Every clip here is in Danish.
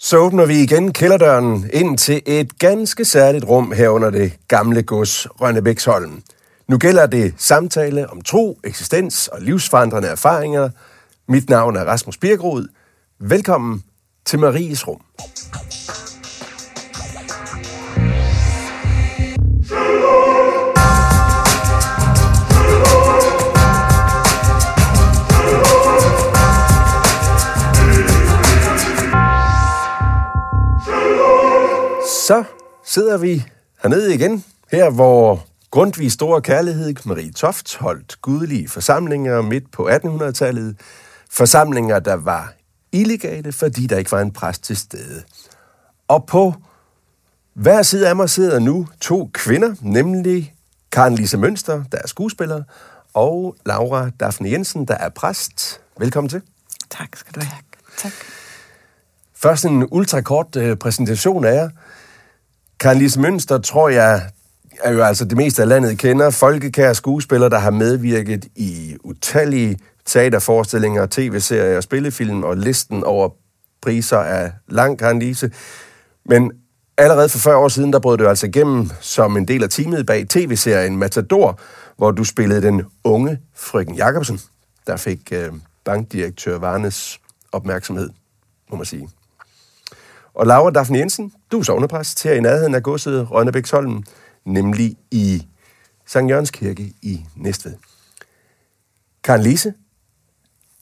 Så åbner vi igen kælderdøren ind til et ganske særligt rum her under det gamle gods Rønnebæksholm. Nu gælder det samtale om tro, eksistens og livsforandrende erfaringer. Mit navn er Rasmus Birkerud. Velkommen til Maries Rum. Så sidder vi hernede igen, her hvor Grundtvigs store kærlighed, Marie Toft, holdt gudelige forsamlinger midt på 1800-tallet. Forsamlinger, der var illegale, fordi der ikke var en præst til stede. Og på hver side af mig sidder nu to kvinder, nemlig Karen Lise Mønster, der er skuespiller, og Laura Daphne Jensen, der er præst. Velkommen til. Tak skal du have. Tak. Først en ultrakort øh, præsentation af jer. Karlis Lise Mønster, tror jeg, er jo altså det meste af landet kender. Folkekære skuespiller, der har medvirket i utallige teaterforestillinger, tv-serier og spillefilm, og listen over priser er lang, Karen Lise. Men allerede for 40 år siden, der brød du altså igennem som en del af teamet bag tv-serien Matador, hvor du spillede den unge frøken Jacobsen, der fik øh, bankdirektør Varnes opmærksomhed, må man sige. Og Laura Daphne Jensen, du er sovnepræst her i nærheden af godset Rønnebæksholm, nemlig i Sankt Jørgens Kirke i Næstved. Karen Lise,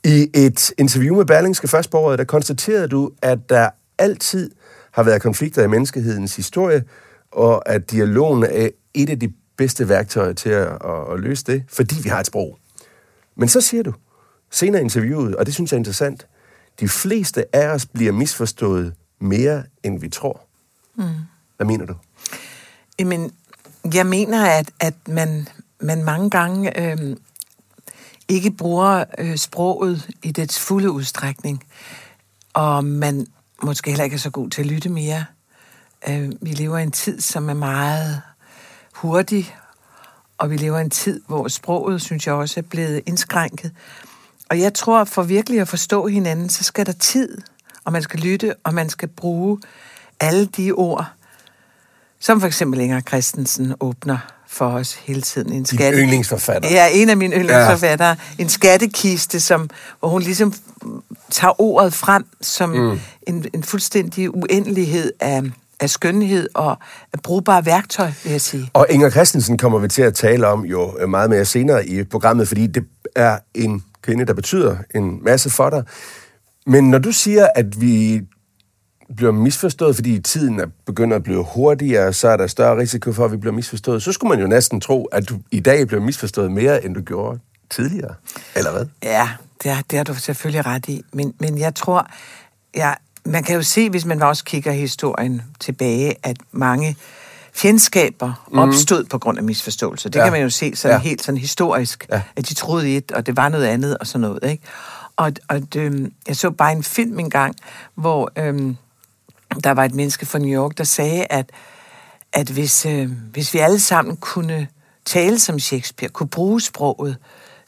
i et interview med Berlingske først på året, der konstaterede du, at der altid har været konflikter i menneskehedens historie, og at dialogen er et af de bedste værktøjer til at, at, at løse det, fordi vi har et sprog. Men så siger du, senere i interviewet, og det synes jeg er interessant, de fleste af os bliver misforstået mere, end vi tror. Mm. Hvad mener du? Jamen, jeg mener, at, at man, man mange gange øh, ikke bruger øh, sproget i dets fulde udstrækning, og man måske heller ikke er så god til at lytte mere. Øh, vi lever i en tid, som er meget hurtig, og vi lever i en tid, hvor sproget, synes jeg også, er blevet indskrænket. Og jeg tror, for virkelig at forstå hinanden, så skal der tid, og man skal lytte, og man skal bruge alle de ord, som for eksempel Inger Christensen åbner for os hele tiden. En skatte... yndlingsforfatter. Ja, en af mine yndlingsforfattere. Ja. En skattekiste, som, hvor hun ligesom tager ordet frem som mm. en, en fuldstændig uendelighed af, af skønhed og af brugbare værktøj, vil jeg sige. Og Inger Christensen kommer vi til at tale om jo meget mere senere i programmet, fordi det er en kvinde, der betyder en masse for dig. Men når du siger, at vi bliver misforstået, fordi tiden er begynder at blive hurtigere, så er der større risiko for, at vi bliver misforstået, så skulle man jo næsten tro, at du i dag bliver misforstået mere, end du gjorde tidligere. Eller hvad? Ja, det har, det har du selvfølgelig ret i. Men, men jeg tror, ja, man kan jo se, hvis man også kigger historien tilbage, at mange fjendskaber mm. opstod på grund af misforståelse. Det ja. kan man jo se sådan ja. helt sådan historisk, ja. at de troede et, og det var noget andet og sådan noget. Ikke? Og, og øhm, jeg så bare en film engang, hvor øhm, der var et menneske fra New York, der sagde, at, at hvis, øh, hvis vi alle sammen kunne tale som Shakespeare, kunne bruge sproget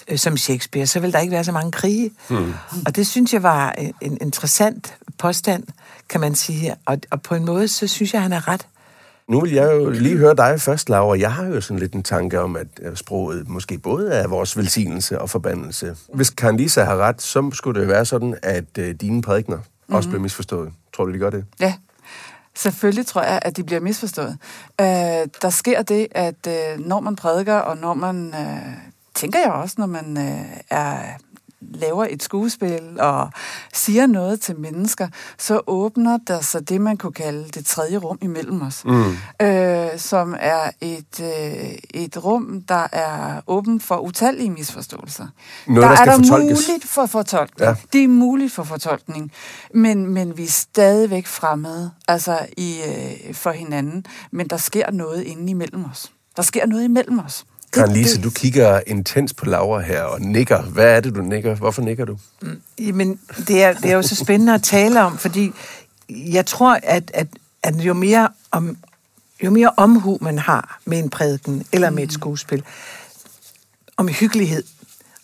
øh, som Shakespeare, så ville der ikke være så mange krige. Hmm. Og det synes jeg var en, en interessant påstand, kan man sige her. Og, og på en måde, så synes jeg, han er ret. Nu vil jeg jo lige høre dig først, Laura. Jeg har jo sådan lidt en tanke om, at sproget måske både er vores velsignelse og forbandelse. Hvis Karen Lisa har ret, så skulle det være sådan, at øh, dine prædikner mm-hmm. også bliver misforstået. Tror du, de gør det? Ja, Selvfølgelig tror jeg, at de bliver misforstået. Øh, der sker det, at øh, når man prædiker, og når man, øh, tænker jeg også, når man øh, er laver et skuespil og siger noget til mennesker, så åbner der sig det, man kunne kalde det tredje rum imellem os. Mm. Øh, som er et, øh, et rum, der er åben for utallige misforståelser. Noget, der, der er der fortolkes. muligt for fortolkning. Ja. Det er muligt for fortolkning, men, men vi er stadigvæk fremmede altså i, øh, for hinanden. Men der sker noget inde imellem os. Der sker noget imellem os. Karen Lise, du kigger intens på Laura her og nikker. Hvad er det, du nikker? Hvorfor nikker du? Jamen, det er, det er jo så spændende at tale om, fordi jeg tror, at, at, at jo, mere om, jo mere omhu man har med en prædiken eller med et mm. skuespil, om hyggelighed,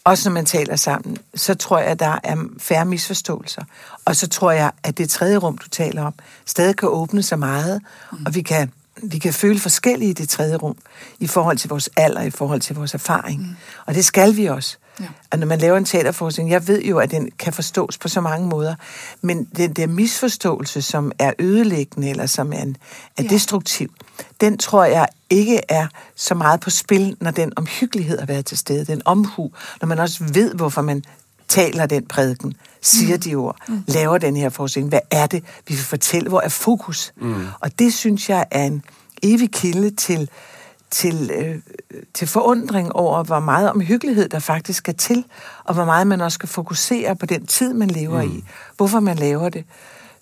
også når man taler sammen, så tror jeg, at der er færre misforståelser. Og så tror jeg, at det tredje rum, du taler om, stadig kan åbne så meget, og vi kan, vi kan føle forskellige i det tredje rum, i forhold til vores alder, i forhold til vores erfaring. Mm. Og det skal vi også. Ja. Og når man laver en teaterforskning, jeg ved jo, at den kan forstås på så mange måder, men den der misforståelse, som er ødelæggende, eller som er, en, er ja. destruktiv, den tror jeg ikke er så meget på spil, når den omhyggelighed har været til stede, den omhu, når man også ved, hvorfor man taler den prædiken, siger mm. de ord, mm. laver den her forestilling. Hvad er det, vi vil fortælle? Hvor er fokus? Mm. Og det synes jeg er en evig kilde til, til, øh, til forundring over, hvor meget omhyggelighed der faktisk skal til, og hvor meget man også skal fokusere på den tid, man lever mm. i. Hvorfor man laver det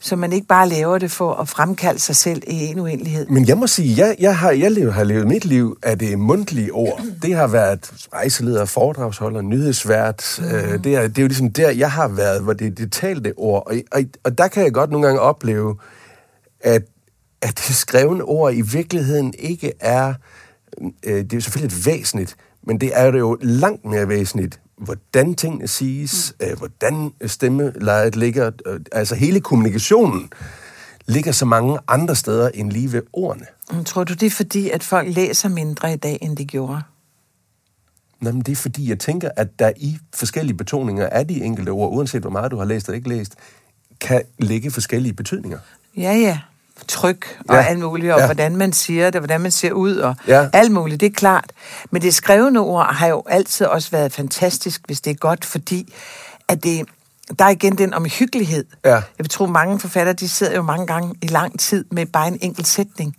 så man ikke bare laver det for at fremkalde sig selv i en uendelighed. Men jeg må sige, jeg, jeg, har, jeg har levet mit liv af det mundtlige ord. Det har været rejseleder, foredragsholder, nyhedsvært. Mm. Øh, det, er, det er jo ligesom der, jeg har været, hvor det er det talte ord. Og, og, og der kan jeg godt nogle gange opleve, at, at det skrevne ord i virkeligheden ikke er... Øh, det er selvfølgelig et væsentligt, men det er jo langt mere væsentligt, hvordan tingene siges, mm. øh, hvordan stemmelejet ligger, øh, altså hele kommunikationen ligger så mange andre steder end lige ved ordene. Mm, tror du, det er fordi, at folk læser mindre i dag, end de gjorde? Nej, men det er fordi, jeg tænker, at der i forskellige betoninger af de enkelte ord, uanset hvor meget du har læst eller ikke læst, kan ligge forskellige betydninger. Ja, ja tryk og ja. alt muligt, og ja. hvordan man siger det, hvordan man ser ud, og ja. alt muligt, det er klart. Men det skrevne ord har jo altid også været fantastisk, hvis det er godt, fordi at det, der er igen den omhyggelighed. Ja. Jeg tror, mange forfattere, de sidder jo mange gange i lang tid med bare en enkelt sætning,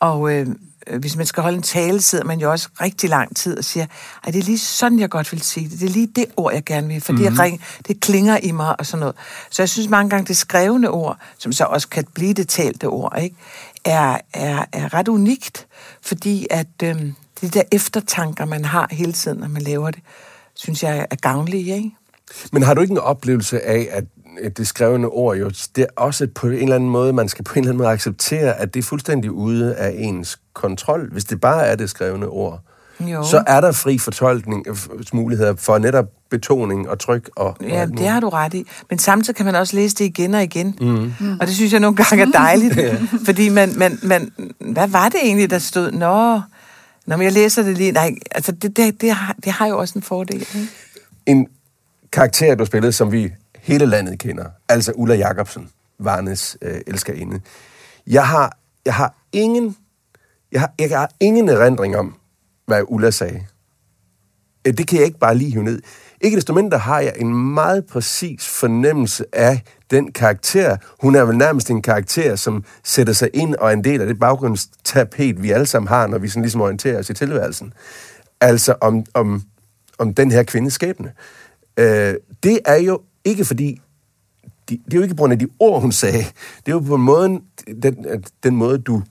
og øh, Øh, hvis man skal holde en tale, sidder man jo også rigtig lang tid og siger, at det er lige sådan, jeg godt vil sige det. Det er lige det ord, jeg gerne vil, for mm-hmm. det, ring, det klinger i mig og sådan noget. Så jeg synes mange gange, det skrevne ord, som så også kan blive det talte ord, ikke, er, er, er ret unikt, fordi at øh, de der eftertanker, man har hele tiden, når man laver det, synes jeg er gavnlige, ikke? Men har du ikke en oplevelse af, at det skrevne ord jo, det er også på en eller anden måde, man skal på en eller anden måde acceptere, at det er fuldstændig ude af ens kontrol. Hvis det bare er det skrevne ord, jo. så er der fri fortolkning, øh, muligheder for netop betoning og tryk. Og, ja, og det har du ret i. Men samtidig kan man også læse det igen og igen. Mm. Mm. Og det synes jeg nogle gange er dejligt. ja. Fordi man, man, man, hvad var det egentlig, der stod? Nå, når jeg læser det lige... Nej, altså det, det, det, har, det har jo også en fordel. Ikke? En karakter, du spillede, som vi hele landet kender, altså Ulla Jacobsen, Varnes øh, elskerinde. Jeg har, jeg har ingen, jeg har, jeg har ingen erindring om, hvad Ulla sagde. Øh, det kan jeg ikke bare lige hive ned. Ikke desto mindre har jeg en meget præcis fornemmelse af den karakter. Hun er vel nærmest en karakter, som sætter sig ind og er en del af det baggrundstapet, vi alle sammen har, når vi sådan ligesom orienterer os i tilværelsen. Altså om, om, om den her kvindes skæbne. Øh, det er jo ikke fordi, de, det er jo ikke på grund af de ord, hun sagde. Det er jo på en måde, den, den måde, du,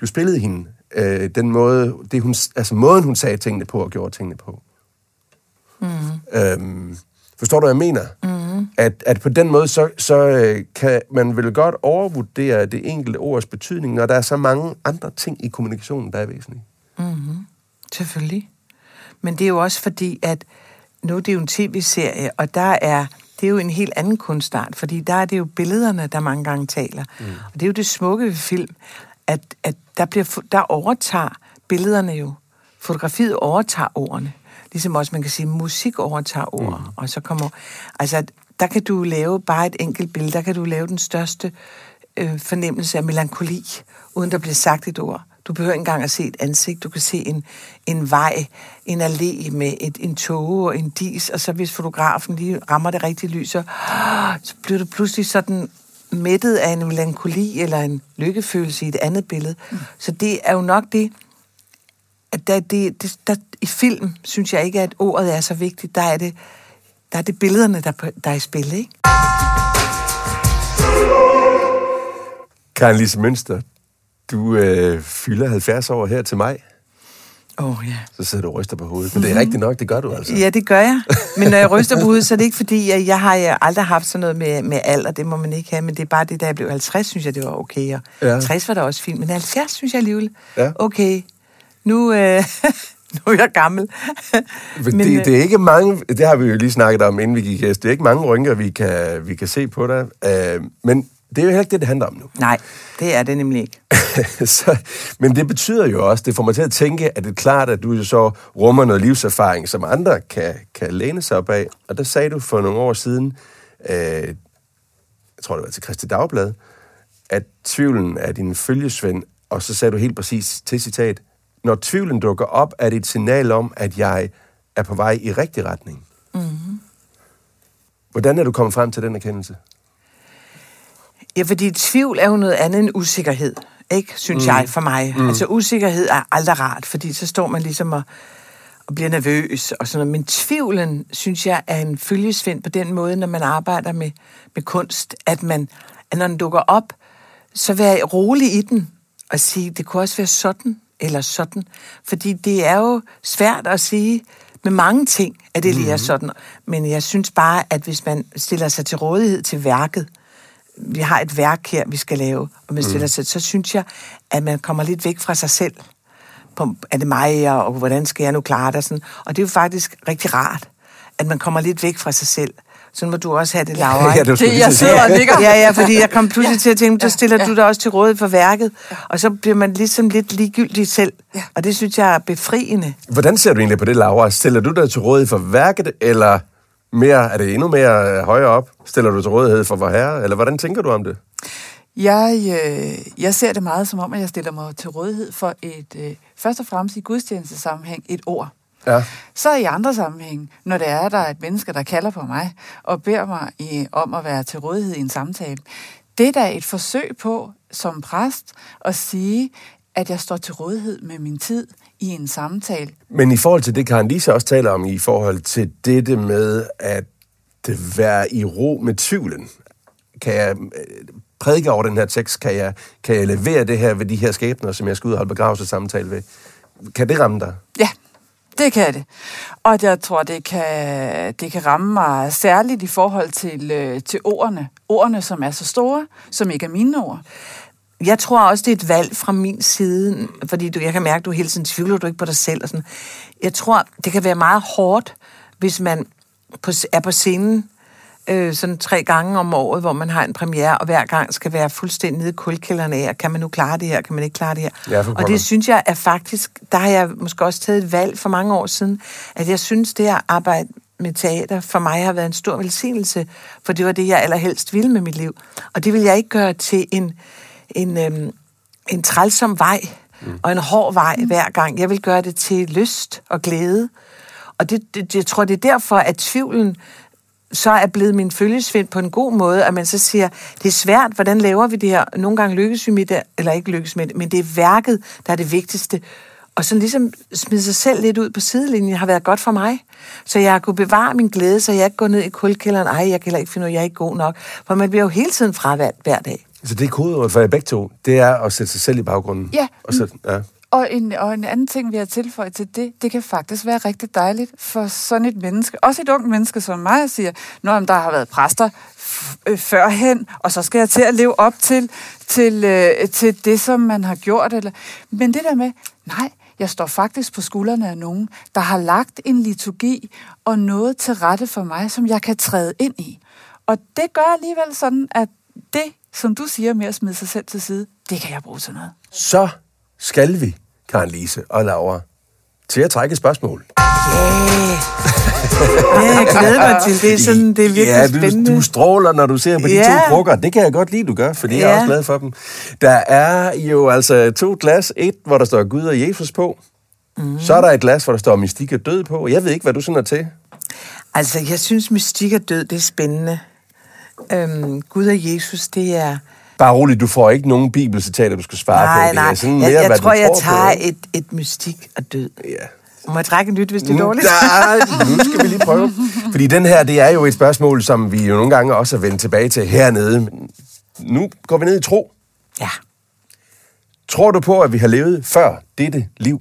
du spillede hende. Øh, den måde, det hun, altså måden, hun sagde tingene på og gjorde tingene på. Mm. Øhm, forstår du, hvad jeg mener? Mm. At, at på den måde, så, så øh, kan man vel godt overvurdere det enkelte ords betydning, når der er så mange andre ting i kommunikationen, der er væsentlige. Mm. Selvfølgelig. Men det er jo også fordi, at nu er det jo en tv-serie, og der er det er jo en helt anden kunstart, fordi der er det jo billederne, der mange gange taler. Mm. Og det er jo det smukke ved film, at, at der, bliver, der overtager billederne jo. Fotografiet overtager ordene. Ligesom også, man kan sige, musik overtager ord. Mm. Og så kommer... Altså, der kan du lave bare et enkelt billede. Der kan du lave den største øh, fornemmelse af melankoli, uden der bliver sagt et ord. Du behøver ikke engang at se et ansigt. Du kan se en, en vej, en allé med et, en tåge og en dis, og så hvis fotografen lige rammer det rigtige lys, så, så bliver du pludselig sådan mættet af en melankoli eller en lykkefølelse i et andet billede. Mm. Så det er jo nok det, at der, det, det, der, i film synes jeg ikke, at ordet er så vigtigt. Der er det, der er det billederne, der, der er i spil, ikke? Karen Lise Mønster, du øh, fylder 70 år her til mig. Åh, oh, ja. Så sidder du og ryster på hovedet. Men det er mm-hmm. rigtigt nok, det gør du altså. Ja, det gør jeg. Men når jeg ryster på hovedet, så er det ikke fordi, at jeg har jeg aldrig haft sådan noget med, med alder. Det må man ikke have. Men det er bare det, da jeg blev 50, synes jeg, det var okay. Og ja. 60 var da også fint. Men 70 synes jeg alligevel, ja. okay, nu, øh, Nu er jeg gammel. Men, det, det er ikke mange, det har vi jo lige snakket om, inden vi gik gæst, det er ikke mange rynker, vi kan, vi kan se på dig. Uh, men det er jo heller ikke det, det handler om nu. Nej, det er det nemlig ikke. så, men det betyder jo også, det får mig til at tænke, at det er klart, at du jo så rummer noget livserfaring, som andre kan, kan læne sig op af. Og der sagde du for nogle år siden, øh, jeg tror det var til Christi Dagblad, at tvivlen er din følgesvend, og så sagde du helt præcis til citat, når tvivlen dukker op, er det et signal om, at jeg er på vej i rigtig retning. Mm-hmm. Hvordan er du kommet frem til den erkendelse? Ja, fordi tvivl er jo noget andet end usikkerhed, ikke? Synes mm. jeg, for mig. Mm. Altså usikkerhed er aldrig rart, fordi så står man ligesom og, og bliver nervøs og sådan noget. Men tvivlen, synes jeg, er en følgesvend på den måde, når man arbejder med, med kunst, at man, at når den dukker op, så være rolig i den og sige, det kunne også være sådan eller sådan. Fordi det er jo svært at sige med mange ting, at det lige er mhm. sådan. Men jeg synes bare, at hvis man stiller sig til rådighed til værket, vi har et værk her, vi skal lave, og man stiller mm. sig, så synes jeg, at man kommer lidt væk fra sig selv. På, er det mig, og, og hvordan skal jeg nu klare det? Sådan. Og det er jo faktisk rigtig rart, at man kommer lidt væk fra sig selv. Sådan må du også have det, Laura. Ja, det, det jeg sidder og nikker. Ja, ja, fordi jeg kom pludselig ja. til at tænke, så stiller ja. du dig også til råd for værket, og så bliver man ligesom lidt ligegyldig selv. Ja. Og det synes jeg er befriende. Hvordan ser du egentlig på det, Laura? Stiller du dig til råd for værket, eller mere, er det endnu mere øh, højere op? Stiller du til rådighed for vor herre, eller hvordan tænker du om det? Jeg, øh, jeg ser det meget som om, at jeg stiller mig til rådighed for et, øh, først og fremmest i gudstjenestesammenhæng, et ord. Ja. Så i andre sammenhæng, når det er, der er et menneske, der kalder på mig og beder mig i, om at være til rådighed i en samtale, det er da et forsøg på som præst at sige, at jeg står til rådighed med min tid i en samtale. Men i forhold til det, Karen Lise også taler om, i forhold til dette med at være i ro med tvivlen, kan jeg øh, prædike over den her tekst, kan jeg, kan jeg levere det her ved de her skæbner, som jeg skal ud og holde begravelse samtale ved. Kan det ramme dig? Ja, det kan det. Og jeg tror, det kan, det kan ramme mig særligt i forhold til, øh, til ordene. Ordene, som er så store, som ikke er mine ord. Jeg tror også, det er et valg fra min side, fordi du, jeg kan mærke, at du hele tiden tvivler du ikke på dig selv. Og sådan. Jeg tror, det kan være meget hårdt, hvis man på, er på scenen øh, sådan tre gange om året, hvor man har en premiere, og hver gang skal være fuldstændig nede i kulkælderen af, kan man nu klare det her, kan man ikke klare det her. Ja, og det synes jeg er faktisk, der har jeg måske også taget et valg for mange år siden, at jeg synes, det at arbejde med teater for mig har været en stor velsignelse, for det var det, jeg allerhelst ville med mit liv. Og det vil jeg ikke gøre til en, en, øhm, en trælsom vej, mm. og en hård vej mm. hver gang. Jeg vil gøre det til lyst og glæde. Og det, det, jeg tror, det er derfor, at tvivlen så er blevet min følgesvind på en god måde, at man så siger, det er svært, hvordan laver vi det her? Nogle gange lykkes vi med det, eller ikke lykkes med det, men det er værket, der er det vigtigste. Og så ligesom smide sig selv lidt ud på sidelinjen har været godt for mig. Så jeg har kunnet bevare min glæde, så jeg ikke går ned i kulkælderen, ej, jeg kan heller ikke finde ud af, jeg er ikke god nok. For man bliver jo hele tiden fravalgt hver dag. Så det er kodeordet for jer begge to, det er at sætte sig selv i baggrunden? Ja. Og, sætte, ja. Og en, og en anden ting, vi har tilføjet til det, det kan faktisk være rigtig dejligt for sådan et menneske, også et ungt menneske som mig, siger, når der har været præster øh, førhen, og så skal jeg til at leve op til, til, øh, til det, som man har gjort. Eller, men det der med, nej, jeg står faktisk på skuldrene af nogen, der har lagt en liturgi og noget til rette for mig, som jeg kan træde ind i. Og det gør alligevel sådan, at det, som du siger med at smide sig selv til side, det kan jeg bruge til noget. Så skal vi, Karen Lise og Laura, til at trække spørgsmål. Yeah. ja, jeg glæder mig til det. Sådan, det er virkelig ja, du, spændende. du stråler, når du ser på de ja. to krukker. Det kan jeg godt lide, du gør, fordi ja. jeg er også glad for dem. Der er jo altså to glas. Et, hvor der står Gud og Jesus på. Mm. Så er der et glas, hvor der står mystik og død på. Jeg ved ikke, hvad du sådan er til. Altså, jeg synes, mystik og død, det er spændende. Øhm, Gud og Jesus, det er Bare roligt, du får ikke nogen bibelcitater, du skal svare nej, på. Nej, nej. sådan mere, jeg, jeg tror, jeg tager på, et, et mystik og død. Ja. Må jeg trække en lyt, hvis det er dårligt? Ja, nu skal vi lige prøve. Fordi den her, det er jo et spørgsmål, som vi jo nogle gange også har vendt tilbage til hernede. Nu går vi ned i tro. Ja. Tror du på, at vi har levet før dette liv?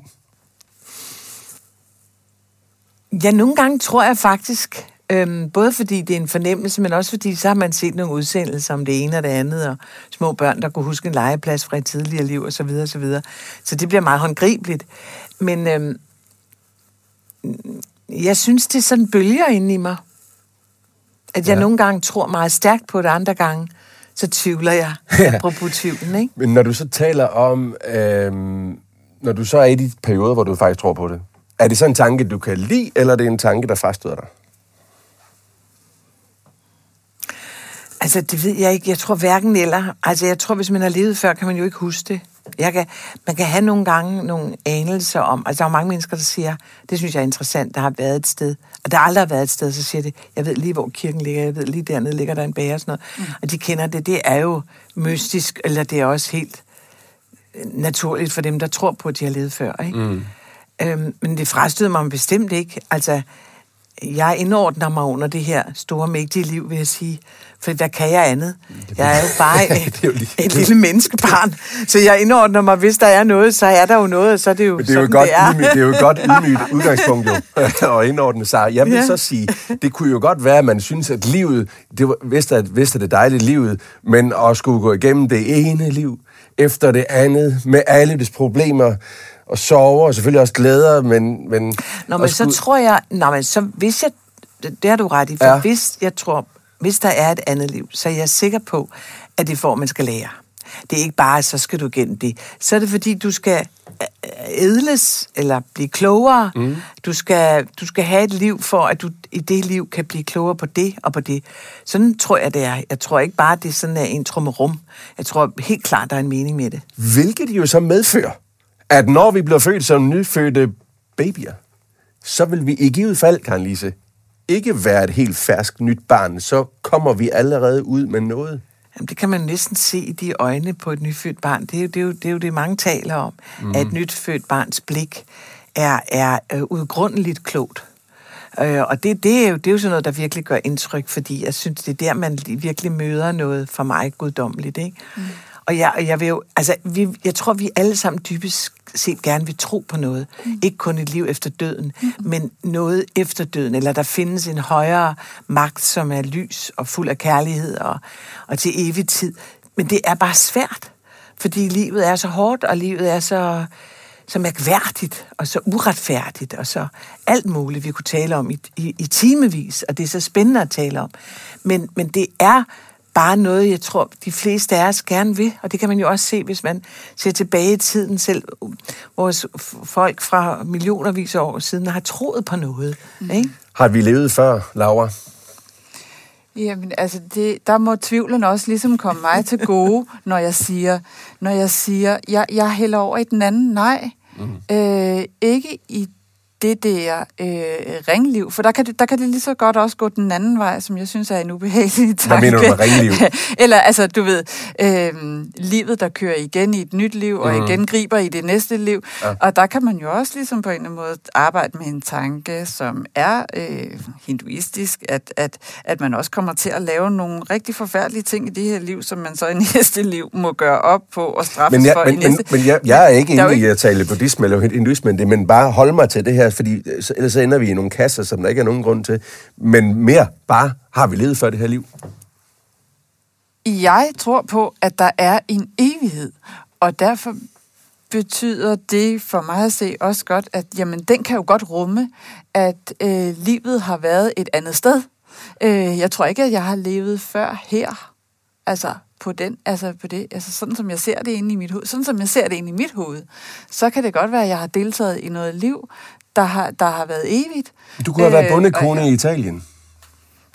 Ja, nogle gange tror jeg faktisk, Øhm, både fordi det er en fornemmelse, men også fordi så har man set nogle udsendelser om det ene og det andet, og små børn, der kunne huske en legeplads fra et tidligere liv osv. Så, videre, og så, videre. så det bliver meget håndgribeligt. Men øhm, jeg synes, det er sådan bølger inde i mig. At jeg Ja. nogle gange tror meget stærkt på det, andre gange, så tvivler jeg. Apropos tvivlen, ikke? Men når du så taler om, øhm, når du så er i de perioder, hvor du faktisk tror på det, er det så en tanke, du kan lide, eller er det en tanke, der frastøder dig? Altså, det ved jeg ikke. Jeg tror hverken eller. Altså, jeg tror, hvis man har levet før, kan man jo ikke huske det. Jeg kan, man kan have nogle gange nogle anelser om, altså der er jo mange mennesker, der siger, det synes jeg er interessant, der har været et sted, og der aldrig har været et sted, så siger det, jeg ved lige, hvor kirken ligger, jeg ved lige dernede ligger der en bager og sådan noget, mm. og de kender det, det er jo mystisk, eller det er også helt øh, naturligt for dem, der tror på, at de har levet før, ikke? Mm. Øhm, men det frastøder mig bestemt ikke, altså, jeg indordner mig under det her store, mægtige liv, vil jeg sige. For hvad kan jeg andet? Jeg er jo bare et, jo lige- et lille menneskebarn. Så jeg indordner mig, hvis der er noget, så er der jo noget, og så er det jo Men det er jo, sådan, godt, det er. ydmygt, det er jo et godt ydmygt udgangspunkt jo, at indordne sig. Jeg vil Ja. så sige, det kunne jo godt være, at man synes, at livet, det var, vidst, at, vidst er det dejlige livet, men at skulle gå igennem det ene liv efter det andet, med alle dets problemer, og sorger, og selvfølgelig også glæder, men... men Nå, men så skulle- tror jeg, nå, men så hvis jeg, det, har du ret i, for ja. hvis jeg tror, hvis der er et andet liv, så er jeg sikker på, at det får, man skal lære. Det er ikke bare, så skal du igennem det. Så er det fordi, du skal øh, ædles, eller blive klogere. Mm. Du, skal, du skal have et liv, for at du i det liv kan blive klogere på det og på det. Sådan tror jeg, det er. Jeg tror ikke bare, det er sådan en trummerum. Jeg tror helt klart, der er en mening med det. Hvilket jo så medfører, at når vi bliver født som nyfødte babyer, så vil vi i givet fald, Karen Lise, ikke være et helt fersk nyt barn. Så kommer vi allerede ud med noget. Jamen, det kan man næsten se i de øjne på et nyfødt barn. Det er jo det, er jo, det, er jo det mange taler om, mm. at et nyfødt barns blik er, er øh, udgrundeligt klogt. Øh, og det, det, er jo, det er jo sådan noget, der virkelig gør indtryk, fordi jeg synes, det er der, man virkelig møder noget for mig guddommeligt. Ikke? Mm. Og jeg, jeg vil jo, altså, vi, jeg tror, vi alle sammen dybest set gerne vil tro på noget. Mm. Ikke kun et liv efter døden, mm. men noget efter døden. Eller der findes en højere magt, som er lys og fuld af kærlighed og, og til evig tid. Men det er bare svært, fordi livet er så hårdt, og livet er så, så mærkværdigt og så uretfærdigt og så alt muligt, vi kunne tale om i, i, i timevis, og det er så spændende at tale om. Men, men det er bare noget, jeg tror, de fleste af os gerne vil, og det kan man jo også se, hvis man ser tilbage i tiden selv. Vores folk fra millionervis af år siden har troet på noget. Mm. Ikke? Har vi levet før, Laura? Jamen, altså, det, der må tvivlen også ligesom komme mig til gode, når jeg siger, når jeg siger, jeg, jeg hælder over i den anden nej. Mm. Øh, ikke i det der øh, ringliv, for der kan, det, der kan det lige så godt også gå den anden vej, som jeg synes er en ubehagelig tanke. mener du med ringliv? Eller altså, du ved, øh, livet, der kører igen i et nyt liv, og igen griber i det næste liv. Ja. Og der kan man jo også ligesom på en eller anden måde arbejde med en tanke, som er øh, hinduistisk, at, at, at man også kommer til at lave nogle rigtig forfærdelige ting i det her liv, som man så i næste liv må gøre op på og straffes Men, jeg, for men, i men, næste... men jeg, jeg er ikke inde i at tale buddhisme eller hinduisme, men bare holde mig til det her, fordi øh, så, ellers så ender vi i nogle kasser, som der ikke er nogen grund til. Men mere bare, har vi levet før det her liv? Jeg tror på, at der er en evighed, og derfor betyder det for mig at se også godt, at jamen, den kan jo godt rumme, at øh, livet har været et andet sted. Øh, jeg tror ikke, at jeg har levet før her. Altså på den, altså på det, altså sådan som jeg ser det inde i mit hoved, sådan som jeg ser det inde i mit hoved, så kan det godt være, at jeg har deltaget i noget liv, der har, der har været evigt. Du kunne have været Øh, bondekone og- i Italien.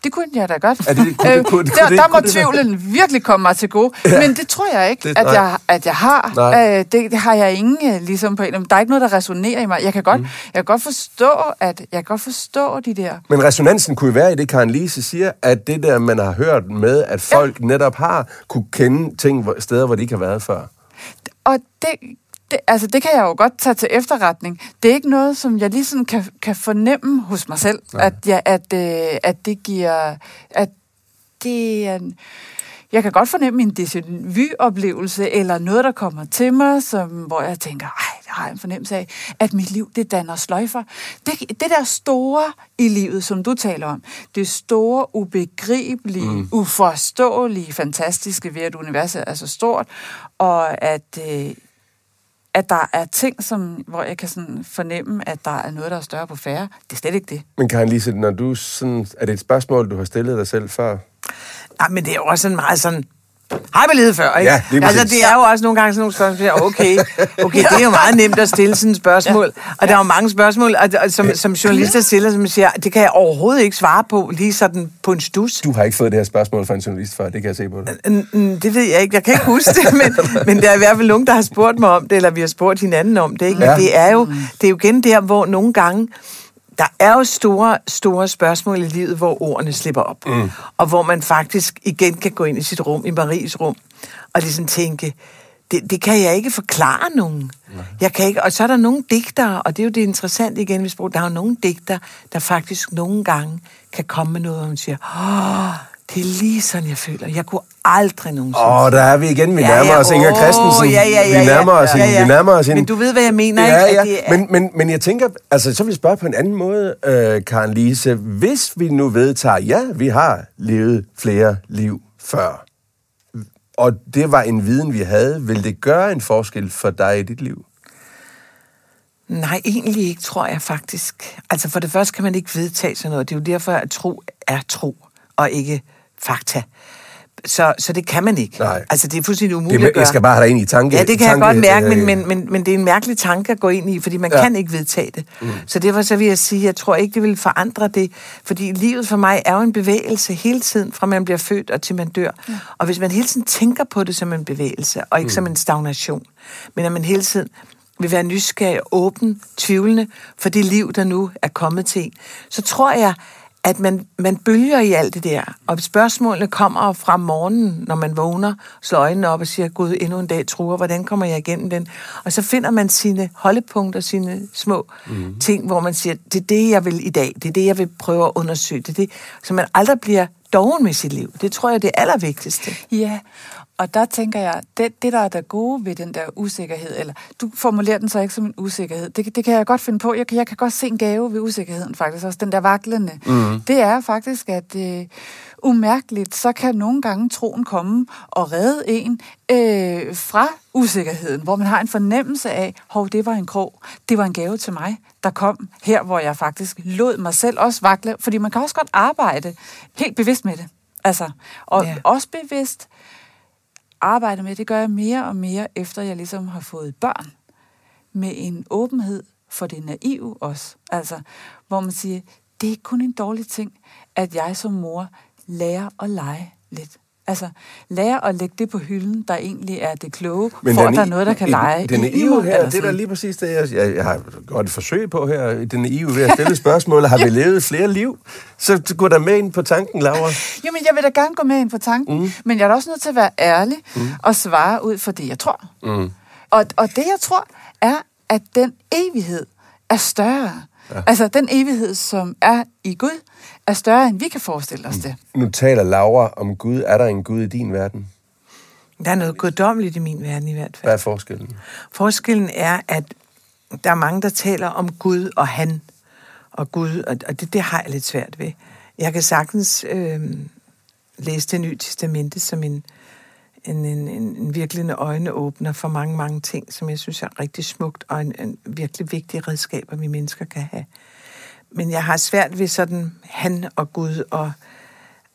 det kunne jeg da godt. Er det- kunne det- Øh, kunne det- der, kunne det- der må det tvivlen virkelig komme mig til gode. Ja. Men det tror jeg ikke, Det- at, jeg, at jeg har. Øh, det, det har jeg ingen øh, ligesom på en. Der er ikke noget, der resonerer i mig. Jeg kan godt, mm. jeg kan godt forstå, at jeg kan godt forstå de der. Men resonansen kunne jo være i det, Karen Lise siger, at det der, man har hørt med, at folk ja. netop har kunne kende ting, steder, hvor de ikke har været før. Og det, det, altså det kan jeg jo godt tage til efterretning. Det er ikke noget, som jeg lige sådan kan, kan fornemme hos mig selv, at, jeg, at, øh, at det giver... At det er, en- jeg kan godt fornemme en déjà vu-oplevelse, eller noget, der kommer til mig, som, hvor jeg tænker, ej, det har jeg en fornemmelse af, at mit liv, det danner sløjfer. Det, det der store i livet, som du taler om, det store, ubegribelige, mm. uforståelige, fantastiske ved, at universet er så stort, og at... Øh, at der er ting, som, hvor jeg kan sådan fornemme, at der er noget, der er større på færre. Det er slet ikke det. Men Karen Lise, når du sådan, er det et spørgsmål, du har stillet dig selv før? Nej, men det er jo også sådan meget sådan... Har vi levet før, ikke? Ja, lige altså, det er jo også nogle gange sådan nogle spørgsmål, okay, okay, det er jo meget nemt at stille sådan et spørgsmål. Og der er jo mange spørgsmål, og, og, som, som journalister stiller, som siger, det kan jeg overhovedet ikke svare på, lige sådan på en stus. Du har ikke fået det her spørgsmål fra en journalist før, det kan jeg se på dig. Mm, mm, Det ved jeg ikke, jeg kan ikke huske det, men, men der er i hvert fald nogen, der har spurgt mig om det, eller vi har spurgt hinanden om det. Ikke? Men Ja. det, er jo, det er jo igen der, hvor nogle gange, der er jo store, store spørgsmål i livet, hvor ordene slipper op. Mm. Og hvor man faktisk igen kan gå ind i sit rum, i Maries rum, og ligesom tænke, det, det kan jeg ikke forklare nogen. Jeg kan ikke, og så er der nogle digtere, og det er jo det interessante igen, hvis der er jo nogle digtere, der faktisk nogle gange kan komme med noget, hvor man siger, åh, det er lige sådan, jeg føler. Jeg kunne aldrig nogensinde Åh, der er vi igen. Vi nærmer ja, os Inger Christensen. ja, ja, ja, vi nærmer os ja, ja. Vi nærmer os. Men du ved, hvad jeg mener, ja, ikke? Ja, det er- men, men, men jeg tænker, altså så vil jeg spørge på en anden måde, øh, Karen Lise. Hvis vi nu vedtager, ja, vi har levet flere liv før, og det var en viden, vi havde, vil det gøre en forskel for dig i dit liv? Nej, egentlig ikke, tror jeg faktisk. Altså for det første kan man ikke vedtage sådan noget. Det er jo derfor, at tro er tro, og ikke fakta. Så, så det kan man ikke. Nej. Altså det er fuldstændig umuligt Det, at gøre. jeg skal bare have dig ind i tanke. Ja, det kan tanke, jeg godt mærke, men, øh, men, men, men det er en mærkelig tanke at gå ind i, fordi man Ja. ja. kan ikke vedtage det. Mm. Så derfor så vil jeg sige, at jeg tror ikke, det vil forandre det, fordi livet for mig er jo en bevægelse hele tiden, fra man bliver født og til man dør. Ja. Og hvis man hele tiden tænker på det som en bevægelse, og ikke mm. som en stagnation, men at man hele tiden vil være nysgerrig, åben, tvivlende for det liv, der nu er kommet til en, så tror jeg, at man, man bølger i alt det der, og spørgsmålene kommer fra morgenen, når man vågner, slår øjnene op og siger, Gud, endnu en dag truer, hvordan kommer jeg igennem den? Og så finder man sine holdepunkter, sine små mm. ting, hvor man siger, det er det, jeg vil i dag, det er det, jeg vil prøve at undersøge, det er det, så man aldrig bliver doven med sit liv. Det tror jeg er det allervigtigste. Ja, og der tænker jeg, det, det der er der gode ved den der usikkerhed, eller du formulerer den så ikke som en usikkerhed, det, det kan jeg godt finde på. Jeg, kan- jeg kan godt se en gave ved usikkerheden faktisk, også den der vaklende. Mm. Det er faktisk, at øh, umærkeligt, så kan nogle gange troen komme og redde en øh, fra usikkerheden, hvor man har en fornemmelse af, hov, det var en krog, det var en gave til mig, der kom her, hvor jeg faktisk lod mig selv også vakle, fordi man kan også godt arbejde helt bevidst med det. Altså, og Ja. også bevidst arbejde med, det gør jeg mere og mere, efter jeg ligesom har fået børn. Med en åbenhed for det naive også. Altså, hvor man siger, det er ikke kun en dårlig ting, at jeg som mor lærer at lege lidt. Altså, lærer at lægge det på hylden, der egentlig er det kloge, Men for at der er noget, der kan lege Den i naive her, det er da sådan. lige præcis det, jeg, jeg, jeg har godt et forsøg på her. Den naive ved at stille spørgsmål, har vi levet flere liv? Så gå der med ind på tanken, Laura. Jamen, jeg vil da gerne gå med ind på tanken, mm. men jeg er da også nødt til at være ærlig mm. og svare ud for det, jeg tror. Mm. Og, og det, jeg tror, er, at den evighed er større. Ja. Altså, den evighed, som er i Gud, er større, end vi kan forestille os det. Nu taler Laura om Gud. Er der en Gud i din verden? Der er noget guddommeligt i min verden i hvert fald. Hvad er forskellen? Forskellen er, at der er mange, der taler om Gud og han og Gud, og det, det har jeg lidt svært ved. Jeg kan sagtens øh, læse det nye testamente som en, en, en, en, en virkelig en øjneåbner for mange, mange ting, som jeg synes er rigtig smukt, og en, en virkelig vigtig redskaber, vi mennesker kan have. Men jeg har svært ved sådan han og Gud, og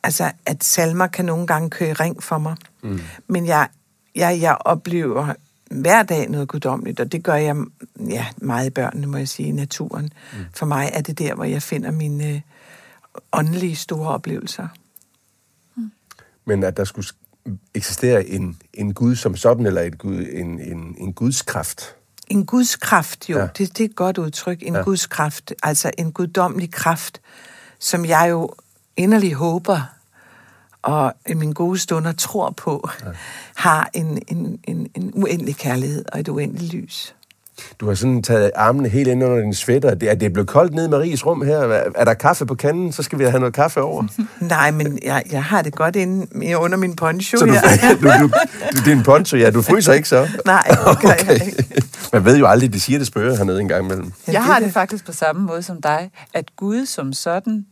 altså, at salmer kan nogle gange køre ring for mig. Mm. Men jeg, jeg, jeg oplever hver dag noget guddommeligt, og det gør jeg ja, meget i børnene, må jeg sige, i naturen. Mm. For mig er det der, hvor jeg finder mine øh, åndelige store oplevelser. Men at der skulle eksistere en, en Gud som sådan, eller et Gud, en, en, en Guds kraft. En Guds kraft, jo, Ja. det, det er et godt udtryk. En Ja. Guds kraft, altså en guddommelig kraft, som jeg jo inderligt håber, og i mine gode stunder tror på, ja. har en, en, en, en uendelig kærlighed og et uendeligt lys. Du har sådan taget armene helt ind under din sweater. Det er, det er blevet koldt nede i Maries rum her. Er er der kaffe på kanden, så skal vi have noget kaffe over. Nej, men jeg, jeg har det godt inde under min poncho Så du, her. du, du, du, det er en poncho, ja. Du fryser ikke så? Nej, jeg ikke. Man ved jo aldrig, de siger det spørger hernede en gang imellem. Jeg har det det. faktisk på samme måde som dig, at Gud som sådan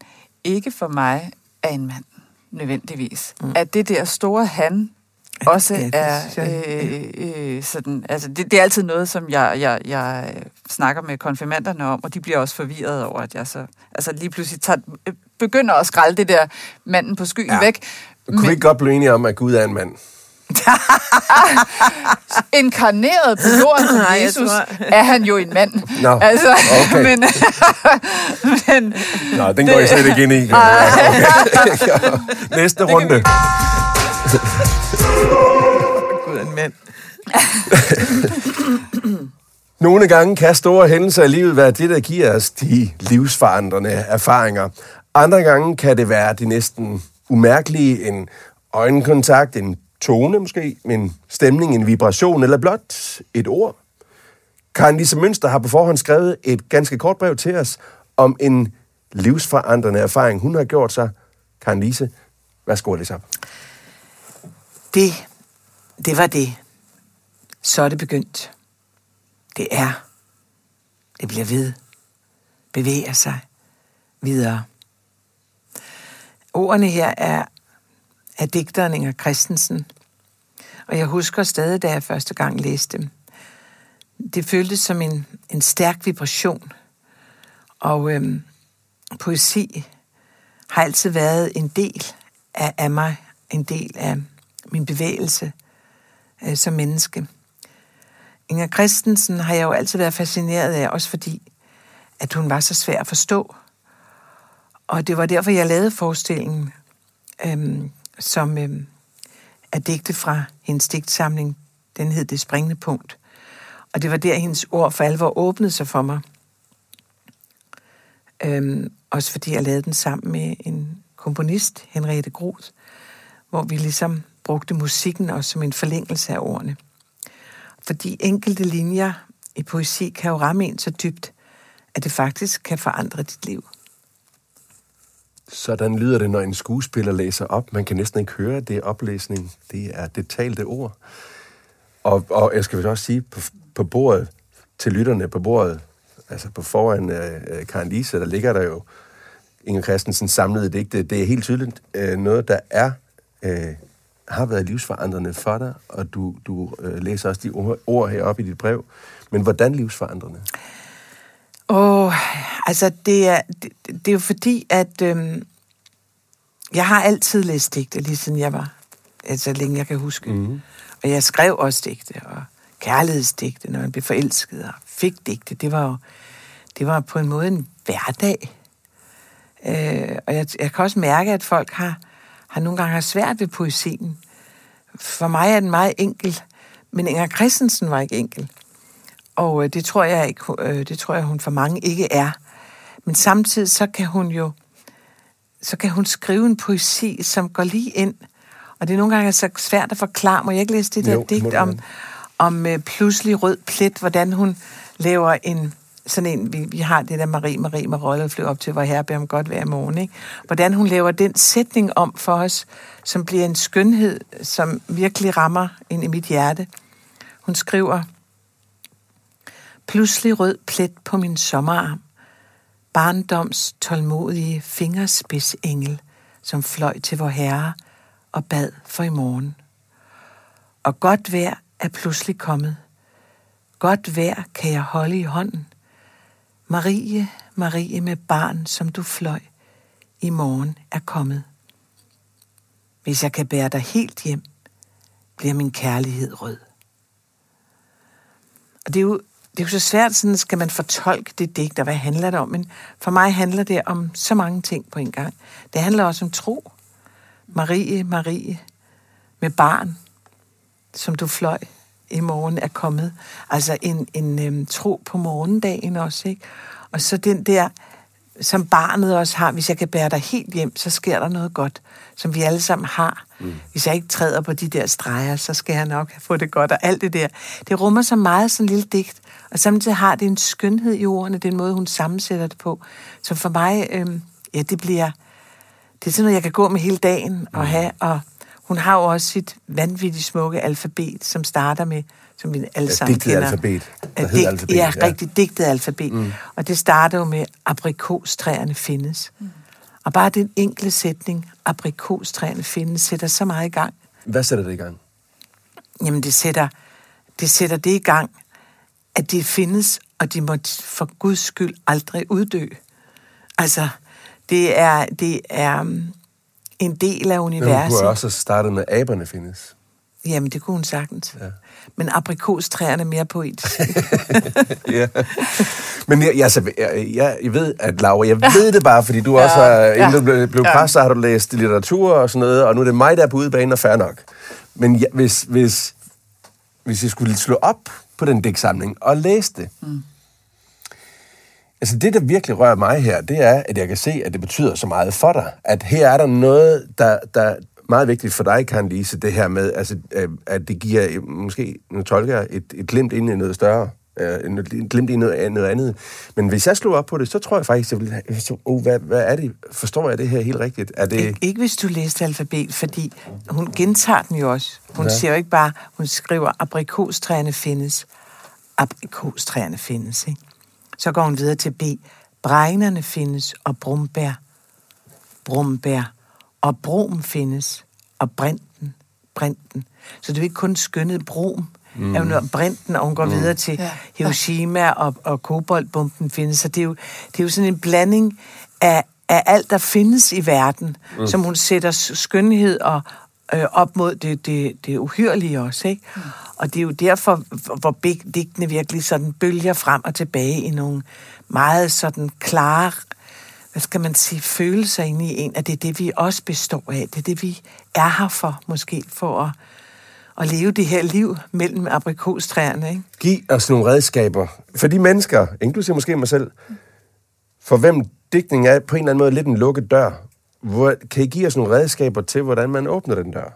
ikke for mig er en mand, nødvendigvis. Mm. At det der store han, også Ja, det er øh, øh, sådan, altså det, det er altid noget, som jeg, jeg, jeg snakker med konfirmanderne om, og de bliver også forvirret over, at jeg så altså lige pludselig tager, begynder at skralde det der manden på skyen Ja. væk. Kunne vi ikke godt blive enige om, at Gud er en mand? inkarneret på jorden som Jesus, tror- er han jo en mand. Nå, altså, okay. men, men, Nå, den går jeg slet ikke ind i. Okay. Næste runde. Nogle gange kan store hændelser i livet være det, der giver os de livsforandrende erfaringer. Andre gange kan det være de næsten umærkelige, en øjenkontakt, en tone måske, en stemning, en vibration eller blot et ord. Karen Lise Mønster har på forhånd skrevet et ganske kort brev til os om en livsforandrende erfaring, hun har gjort sig. Karen Lise, værsgo at læse op. Det, det var det. Så er det begyndt. Det er. Det bliver ved. Bevæger sig videre. Ordene her er af digteren Inger Christensen. Og jeg husker stadig, da jeg første gang læste dem. Det føltes som en, en stærk vibration. Og øhm, poesi har altid været en del af, af mig, en del af min bevægelse øh, som menneske. Inger Christensen har jeg jo altid været fascineret af, også fordi, at hun var så svær at forstå. Og det var derfor, jeg lavede forestillingen, øhm, som øhm, er digte fra hendes digtsamling. Den hed Det springende punkt. Og det var der, hendes ord for alvor åbnede sig for mig. Øhm, også fordi jeg lavede den sammen med en komponist, Henriette Groth, hvor vi ligesom brugte musikken også som en forlængelse af ordene. Fordi enkelte linjer i poesi kan jo ramme en så dybt, at det faktisk kan forandre dit liv. Sådan lyder det, når en skuespiller læser op. Man kan næsten ikke høre, det er oplæsning. Det er det talte ord. Og, og jeg skal vel også sige, på, på bordet, til lytterne på bordet, altså på foran uh, Karen Lise, der ligger der jo Inger Christensen samlede digte. Det er helt tydeligt uh, noget, der er uh, har været livsforandrende for dig, og du, du uh, læser også de ord, ord heroppe i dit brev. Men hvordan livsforandrende? Åh, oh, altså det er, det, det er jo fordi, at øhm, jeg har altid læst digte, lige siden jeg var, altså længe jeg kan huske. Mm. Og jeg skrev også digte, og kærlighedsdigte, når man blev forelsket, og fik digte. Det var jo, det var på en måde en hverdag. Øh, og jeg, jeg kan også mærke, at folk har, har nogle gange har svært ved poesien. For mig er den meget enkel, men Inger Christensen var ikke enkel. Og øh, det tror jeg ikke, øh, det tror jeg hun for mange ikke er. Men samtidig så kan hun jo så kan hun skrive en poesi, som går lige ind. Og det er nogle gange så svært at forklare. Må jeg ikke læse det der Jo, digt om, om øh, pludselig rød plet, hvordan hun laver en sådan en, vi, vi har det der Marie, Marie, med Marolle flyver op til, hvor herre beder om godt hver morgen, ikke? Hvordan hun laver den sætning om for os, som bliver en skønhed, som virkelig rammer ind i mit hjerte. Hun skriver, Pludselig rød plet på min sommerarm. Barndoms tålmodige fingerspidsengel, som fløj til vor herre og bad for i morgen. Og godt vejr er pludselig kommet. Godt vejr kan jeg holde i hånden. Marie, Marie med barn, som du fløj, i morgen er kommet. Hvis jeg kan bære dig helt hjem, bliver min kærlighed rød. Og det er jo, det er jo så svært, sådan skal man fortolke det digt, og hvad handler det om? Men for mig handler det om så mange ting på en gang. Det handler også om tro. Marie, Marie, med barn, som du fløj i morgen er kommet. Altså en, en øhm, tro på morgendagen også, ikke? Og så den der, som barnet også har, hvis jeg kan bære dig helt hjem, så sker der noget godt, som vi alle sammen har. Mm. Hvis jeg ikke træder på de der streger, så skal jeg nok få det godt, og alt det der. Det rummer så meget sådan en lille digt, og samtidig har det en skønhed i ordene, den måde, hun sammensætter det på. Så for mig, øhm, ja, det bliver, det er sådan noget, jeg kan gå med hele dagen og have, og hun har jo også sit vanvittigt smukke alfabet, som starter med, som vi alle Ja, sammen digtet kender. alfabet, der hedder alfabet, Ja, ja. rigtig digtet alfabet. Mm. Og det starter jo med, aprikostræerne findes. Mm. Og bare den enkle sætning, aprikostræerne findes, sætter så meget i gang. Hvad sætter det i gang? Jamen, det sætter, det sætter det i gang, at de findes, og de må for guds skyld aldrig uddø. Altså, det er, det er en del af Men hun universet. kunne også startet med, at aberne findes. Jamen, det kunne hun sagtens. Ja. Men aprikostræerne er mere poetisk. ja. Men jeg, jeg, altså, jeg, jeg, jeg ved, at Laura, jeg ved det bare, fordi du ja, også har, ja, inden du blev, blev ja. præst, så har du læst litteratur og sådan noget, og nu er det mig, der er på udebane, og fair nok. Men ja, hvis, hvis, hvis jeg skulle slå op på den digtsamling og læse det, mm. Altså det, der virkelig rører mig her, det er, at jeg kan se, at det betyder så meget for dig. At her er der noget, der, der er meget vigtigt for dig, kan Lise, det her med, altså, øh, at det giver, øh, måske, nu tolker jeg, et, et glimt ind i noget større, øh, en glimt i noget, noget andet. Men hvis jeg slog op på det, så tror jeg faktisk, jeg ville have, oh, hvad, hvad er det? Forstår jeg det her helt rigtigt? Er det, Ik- ikke hvis du læste alfabet, fordi hun gentager den jo også. Hun ja. siger jo ikke bare, hun skriver, aprikostræerne findes. Aprikostræerne findes, ikke? Så går hun videre til B. Bregnerne findes, og brumbær. Brumbær. Og brom findes, og brinten. Brinten. Så det er jo ikke kun skønnet brom, mm. er brinten, og hun går mm. videre til Ja. Hiroshima, og, og koboldbomben findes. Så det er jo, det er jo sådan en blanding af, af alt, der findes i verden, mm. som hun sætter skønhed og, øh, op mod det, det, det uhyrlige også. Ikke? Mm. Og det er jo derfor, hvor- hvor big, digtene virkelig sådan bølger frem og tilbage i nogle meget sådan klare, hvad skal man sige, følelser inde i en, at det er det, vi også består af. Det er det, vi er her for, måske, for at, at leve det her liv mellem aprikostræerne. Ikke? Giv os nogle redskaber for de mennesker, inklusive måske mig selv, for hvem digtning er på en eller anden måde lidt en lukket dør. Hvor, kan I give os nogle redskaber til, hvordan man åbner den dør?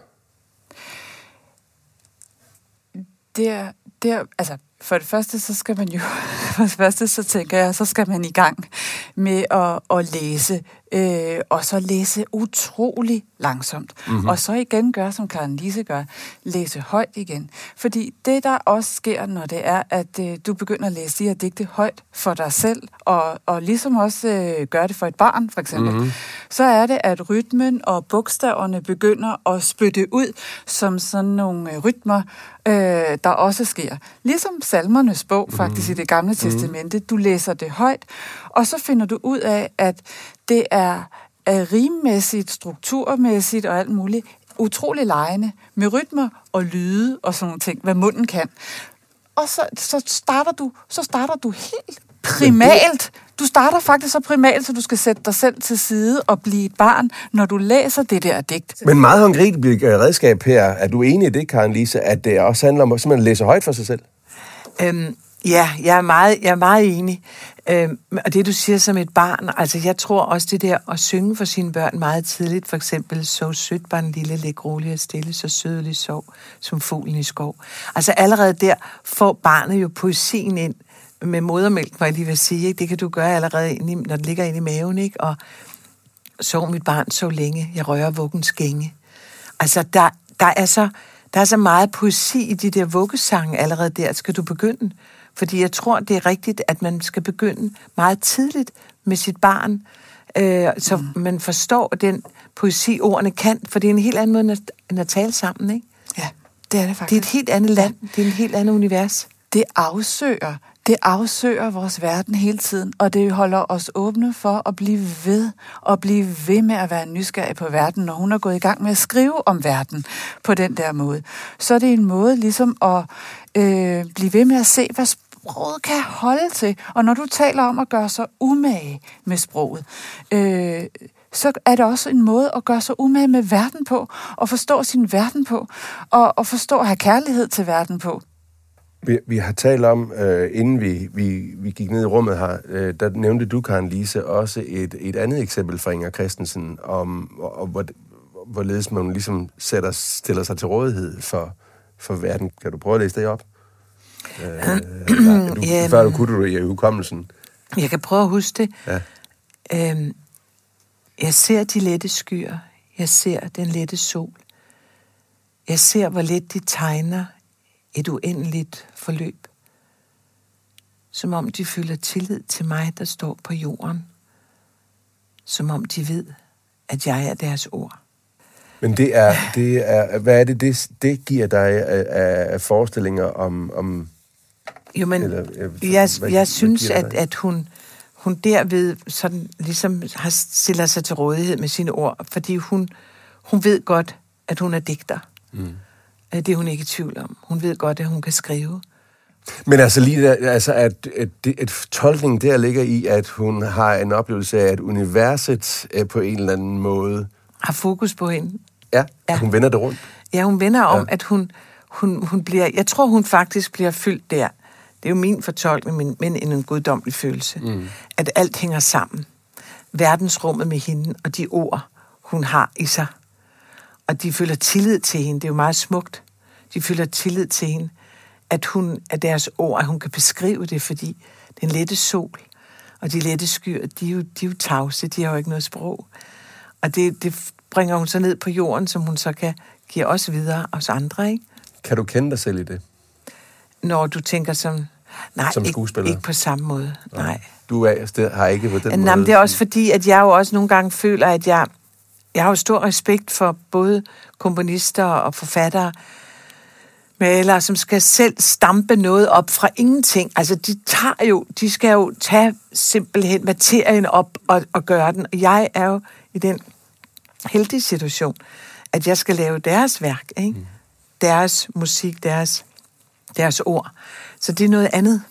det er, det er, altså, for det første, så skal man jo, for det første, så tænker jeg, så skal man i gang med at, at læse, øh, og så læse utrolig langsomt. Mm-hmm. Og så igen gøre, som Karen Lise gør, læse højt igen. Fordi det, der også sker, når det er, at øh, du begynder at læse de her digte højt for dig selv, og, og ligesom også øh, gøre det for et barn, for eksempel, mm-hmm. så er det, at rytmen og bogstaverne begynder at spytte ud som sådan nogle øh, rytmer, øh, der også sker. Ligesom salmernes bog, faktisk mm. i det gamle testamente. Du læser det højt, og så finder du ud af, at det er, rimmæssigt, strukturmæssigt og alt muligt utrolig lejende med rytmer og lyde og sådan nogle ting, hvad munden kan. Og så, så, starter du, så starter du helt primalt. Du starter faktisk så primalt, så du skal sætte dig selv til side og blive et barn, når du læser det der digt. Men meget håndgribeligt øh, redskab her. Er du enig i det, Karen Lise, at det også handler om at simpelthen læse højt for sig selv? Øhm, ja, jeg er meget, jeg er meget enig. Øhm, og det, du siger som et barn, altså jeg tror også det der at synge for sine børn meget tidligt, for eksempel så sødt barn lille, læg rolig og stille, så sødelig sov, som fuglen i skov. Altså allerede der får barnet jo poesien ind med modermælk, må jeg lige vil sige. Ikke? Det kan du gøre allerede, inde i, når den ligger inde i maven, ikke? Og sov mit barn så længe, jeg rører vuggens gænge. Altså, der, der, er så, der er så meget poesi i de der vuggesange allerede der. Skal du begynde? Fordi jeg tror, det er rigtigt, at man skal begynde meget tidligt med sit barn, øh, så mm. man forstår den poesi, ordene kan, for det er en helt anden måde end at- tale sammen, ikke? Ja, det er det Det er faktisk. et helt andet land, det er en helt andet univers. det afsøger, det afsøger vores verden hele tiden, og det holder os åbne for at blive ved, og blive ved med at være nysgerrig på verden, når hun er gået i gang med at skrive om verden på den der måde. Så er det en måde ligesom at øh, blive ved med at se, hvad sproget kan holde til. Og når du taler om at gøre sig umage med sproget, øh, så er det også en måde at gøre sig umage med verden på, og forstå sin verden på, og, og forstå at have kærlighed til verden på. Vi, vi har talt om, øh, inden vi, vi, vi gik ned i rummet her, øh, der nævnte du, Karen Lise, også et, et andet eksempel fra Inger Christensen, om og, og, hvor, hvorledes man ligesom sætter, stiller sig til rådighed for, for verden. Kan du prøve at læse det op? Øh, nej, du, Jamen. før du kunne du det i hukommelsen. Jeg kan prøve at huske det. Ja. Øhm, jeg ser de lette skyer. Jeg ser den lette sol. Jeg ser, hvor let de tegner et uendeligt forløb. Som om de føler tillid til mig, der står på jorden. Som om de ved, at jeg er deres ord. Men det er, det er, hvad er det, det, det giver dig af, af, af forestillinger om, om Jo, men Eller, Eller, øh, jeg, hvad- hvad jeg synes, at, at hun, hun derved sådan ligesom har stiller sig til rådighed med sine ord, fordi hun, hun ved godt, at hun er digter. Mm. Det er hun ikke i tvivl om. Hun ved godt, at hun kan skrive. Men altså lige der, altså at, at, det, at tolkningen der ligger i, at hun har en oplevelse af, at universet er på en eller anden måde, Har fokus på hende. Ja, Ja. hun vender det rundt. Ja, hun vender om, ja. at hun, hun, hun bliver... Jeg tror, hun faktisk bliver fyldt der. Det er jo min fortolkning, men, men en, guddommelig følelse. Mm. At alt hænger sammen. Verdensrummet med hende, og de ord, hun har i sig. Og de føler tillid til hende. Det er jo meget smukt. De føler tillid til hende. At hun at deres ord, at hun kan beskrive det, fordi den lette sol og de lette skyer, de er jo, de er jo tavse, de har jo ikke noget sprog. Og det, det bringer hun så ned på jorden, som hun så kan give os videre, os andre, ikke? Kan du kende dig selv i det? Når du tænker som... Nej, Som ikke, skuespiller? ikke på samme måde, nej. Du er, sted, har ikke på den Nej, måde... men det er også fordi, at jeg jo også nogle gange føler, at jeg, jeg har jo stor respekt for både komponister og forfattere, malere, som skal selv stampe noget op fra ingenting. Altså, de tager jo, de skal jo tage simpelthen materien op og, og gøre den. Og jeg er jo i den heldige situation, at jeg skal lave deres værk, ikke? Mm. Deres musik, deres, deres ord. Så det er noget andet,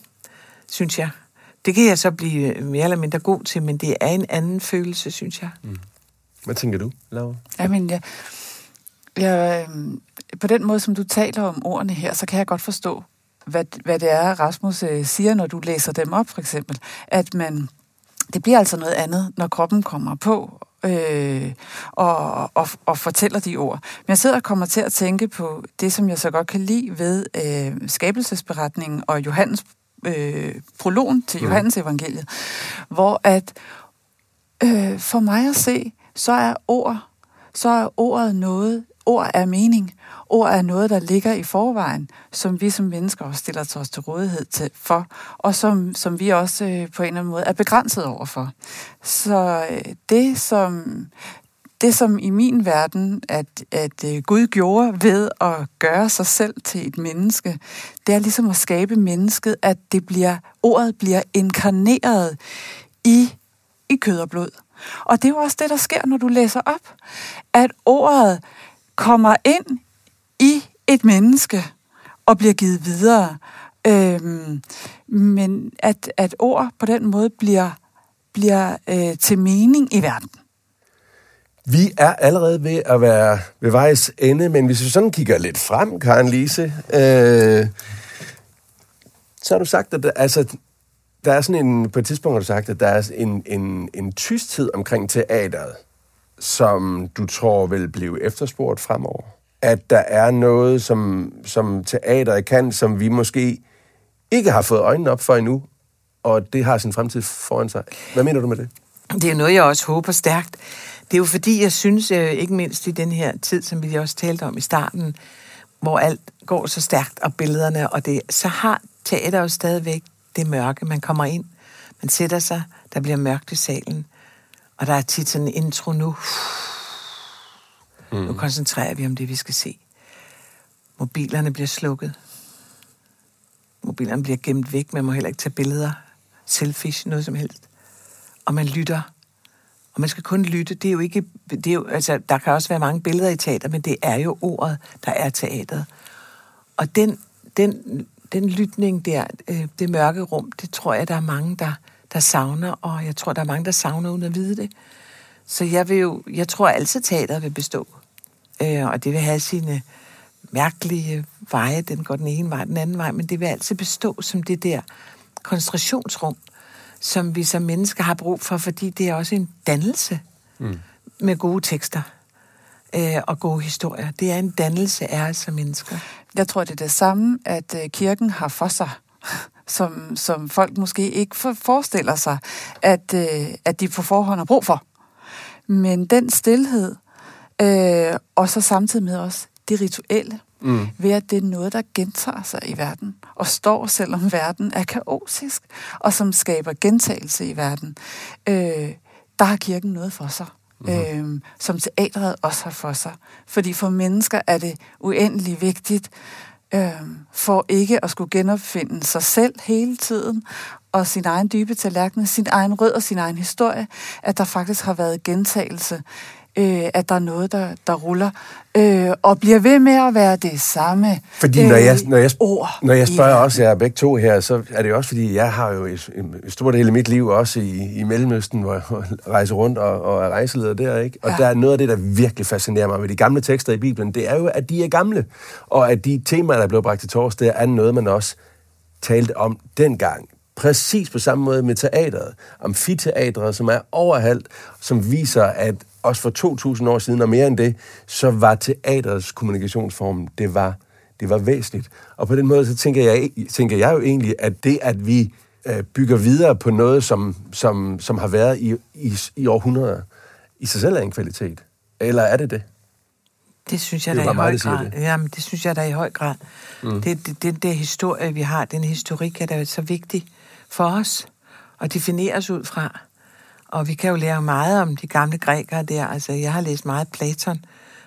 synes jeg. Det kan jeg så blive mere eller mindre god til, men det er en anden følelse, synes jeg. Mm. Hvad tænker du, Laura? Jamen, jeg, jeg, øhm, på den måde, som du taler om ordene her, så kan jeg godt forstå, hvad, hvad det er, Rasmus øh, siger, når du læser dem op, for eksempel. At man, det bliver altså noget andet, når kroppen kommer på øh, og, og, og fortæller de ord. Men jeg sidder og kommer til at tænke på det, som jeg så godt kan lide ved øh, skabelsesberetningen og Johannes øh, prologen til Johannes evangeliet, hvor at øh, for mig at se, så er ord, så er ordet noget, ord er mening. Ord er noget, der ligger i forvejen, som vi som mennesker også stiller os til rådighed til for, og som, som vi også øh, på en eller anden måde er begrænset overfor. Så øh, det, som, det, som i min verden, at, at øh, Gud gjorde ved at gøre sig selv til et menneske, det er ligesom at skabe mennesket, at det bliver, ordet bliver inkarneret i, i kød og blod. Og det er jo også det, der sker, når du læser op. At ordet kommer ind i et menneske og bliver givet videre. Øhm, men at, at ord på den måde bliver, bliver øh, til mening i verden. Vi er allerede ved at være ved vejs ende, men hvis vi sådan kigger lidt frem, Karen Lise, øh, så har du sagt, at der, altså, der er sådan en, på et tidspunkt har du sagt, at der er en, en, en tysthed omkring teateret, som du tror vil blive efterspurgt fremover. At der er noget, som, som teateret kan, som vi måske ikke har fået øjnene op for endnu, og det har sin fremtid foran sig. Hvad mener du med det? Det er noget, jeg også håber stærkt. Det er jo fordi, jeg synes, øh, ikke mindst i den her tid, som vi også talte om i starten, hvor alt går så stærkt, og billederne, og det, så har teater jo stadigvæk det mørke. Man kommer ind, man sætter sig, der bliver mørkt i salen, og der er tit sådan en intro nu. Mm. Nu koncentrerer vi om det, vi skal se. Mobilerne bliver slukket. Mobilerne bliver gemt væk, man må heller ikke tage billeder, selfies, noget som helst. Og man lytter. Og man skal kun lytte. Det er jo ikke... Det er jo, altså, der kan også være mange billeder i teater, men det er jo ordet, der er teateret. Og den, den, den lytning der, øh, det mørke rum, det tror jeg, der er mange, der, der savner, og jeg tror, der er mange, der savner uden at vide det. Så jeg vil jo, jeg tror altid, teateret vil bestå. Øh, og det vil have sine mærkelige veje. Den går den ene vej, den anden vej, men det vil altid bestå som det der koncentrationsrum, som vi som mennesker har brug for, fordi det er også en dannelse mm. med gode tekster øh, og gode historier. Det er en dannelse af os som mennesker. Jeg tror, det er det samme, at øh, kirken har for sig, som, som folk måske ikke for, forestiller sig, at, øh, at de på forhånd har brug for. Men den stillhed, øh, og så samtidig med også det rituelle, mm. ved at det er noget, der gentager sig i verden, og står selvom verden er kaotisk, og som skaber gentagelse i verden, øh, der har kirken noget for sig. mm. øh, som teatret også har for sig. Fordi for mennesker er det uendelig vigtigt, øh, for ikke at skulle genopfinde sig selv hele tiden, og sin egen dybe tallerken, sin egen rød og sin egen historie, at der faktisk har været gentagelse øh, at der er noget, der, der ruller, øh, og bliver ved med at være det samme Fordi når jeg, når jeg, ord. Når jeg spørger ja. også jer begge to her, så er det også fordi, jeg har jo en, en stor del af mit liv også i, i Mellemøsten, hvor jeg rejser rundt og, og er rejseleder der, ikke? Og ja. der er noget af det, der virkelig fascinerer mig ved de gamle tekster i Bibelen, det er jo, at de er gamle, og at de temaer, der blev bragt til tors, det er noget, man også talte om dengang præcis på samme måde med teateret, amfiteatret, som er overalt, som viser, at også for 2.000 år siden og mere end det, så var teaterets kommunikationsform, det var, det var væsentligt. Og på den måde, så tænker jeg, tænker jeg jo egentlig, at det, at vi øh, bygger videre på noget, som, som, som har været i, i, i århundreder, i sig selv er en kvalitet. Eller er det det? Det synes jeg da i høj grad. Det. Jamen, det synes jeg da i høj grad. Mm. Det, det, det, det historie, vi har, den historik er da så vigtig for os at definere os ud fra. Og vi kan jo lære meget om de gamle grækere der. Altså, jeg har læst meget Platon,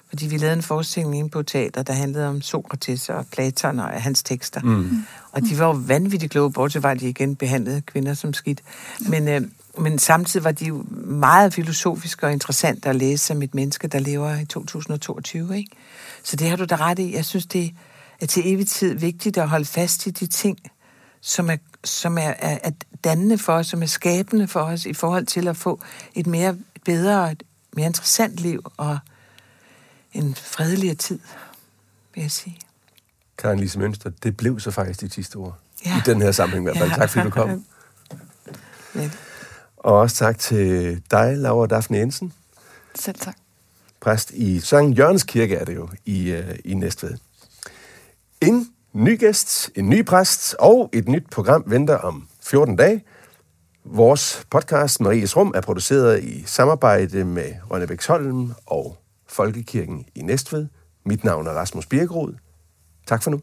fordi vi lavede en forestilling inde på teater, der handlede om Sokrates og Platon og hans tekster. Mm. Og de var jo vanvittigt kloge, bortset var de igen behandlede kvinder som skidt. Men, øh, men samtidig var de jo meget filosofiske og interessante at læse som et menneske, der lever i 2022. Ikke? Så det har du da ret i. Jeg synes, det er til evig tid vigtigt at holde fast i de ting, som er, som er, er, er dannende for os, som er skabende for os i forhold til at få et mere bedre, et mere interessant liv og en fredeligere tid, vil jeg sige. Karen Lise Mønster, det blev så faktisk dit sidste ord. Ja. I den her sammenhæng i hvert fald. Ja. Tak fordi du kom. Ja. Og også tak til dig, Laura Daphne Jensen. Selv tak. Præst i Sankt Jørgens Kirke er det jo i, uh, i Næstved. En ny gæst, en ny præst og et nyt program venter om 14 dage. Vores podcast Maries Rum er produceret i samarbejde med Rønnebæksholm og Folkekirken i Næstved. Mit navn er Rasmus Birkerud. Tak for nu.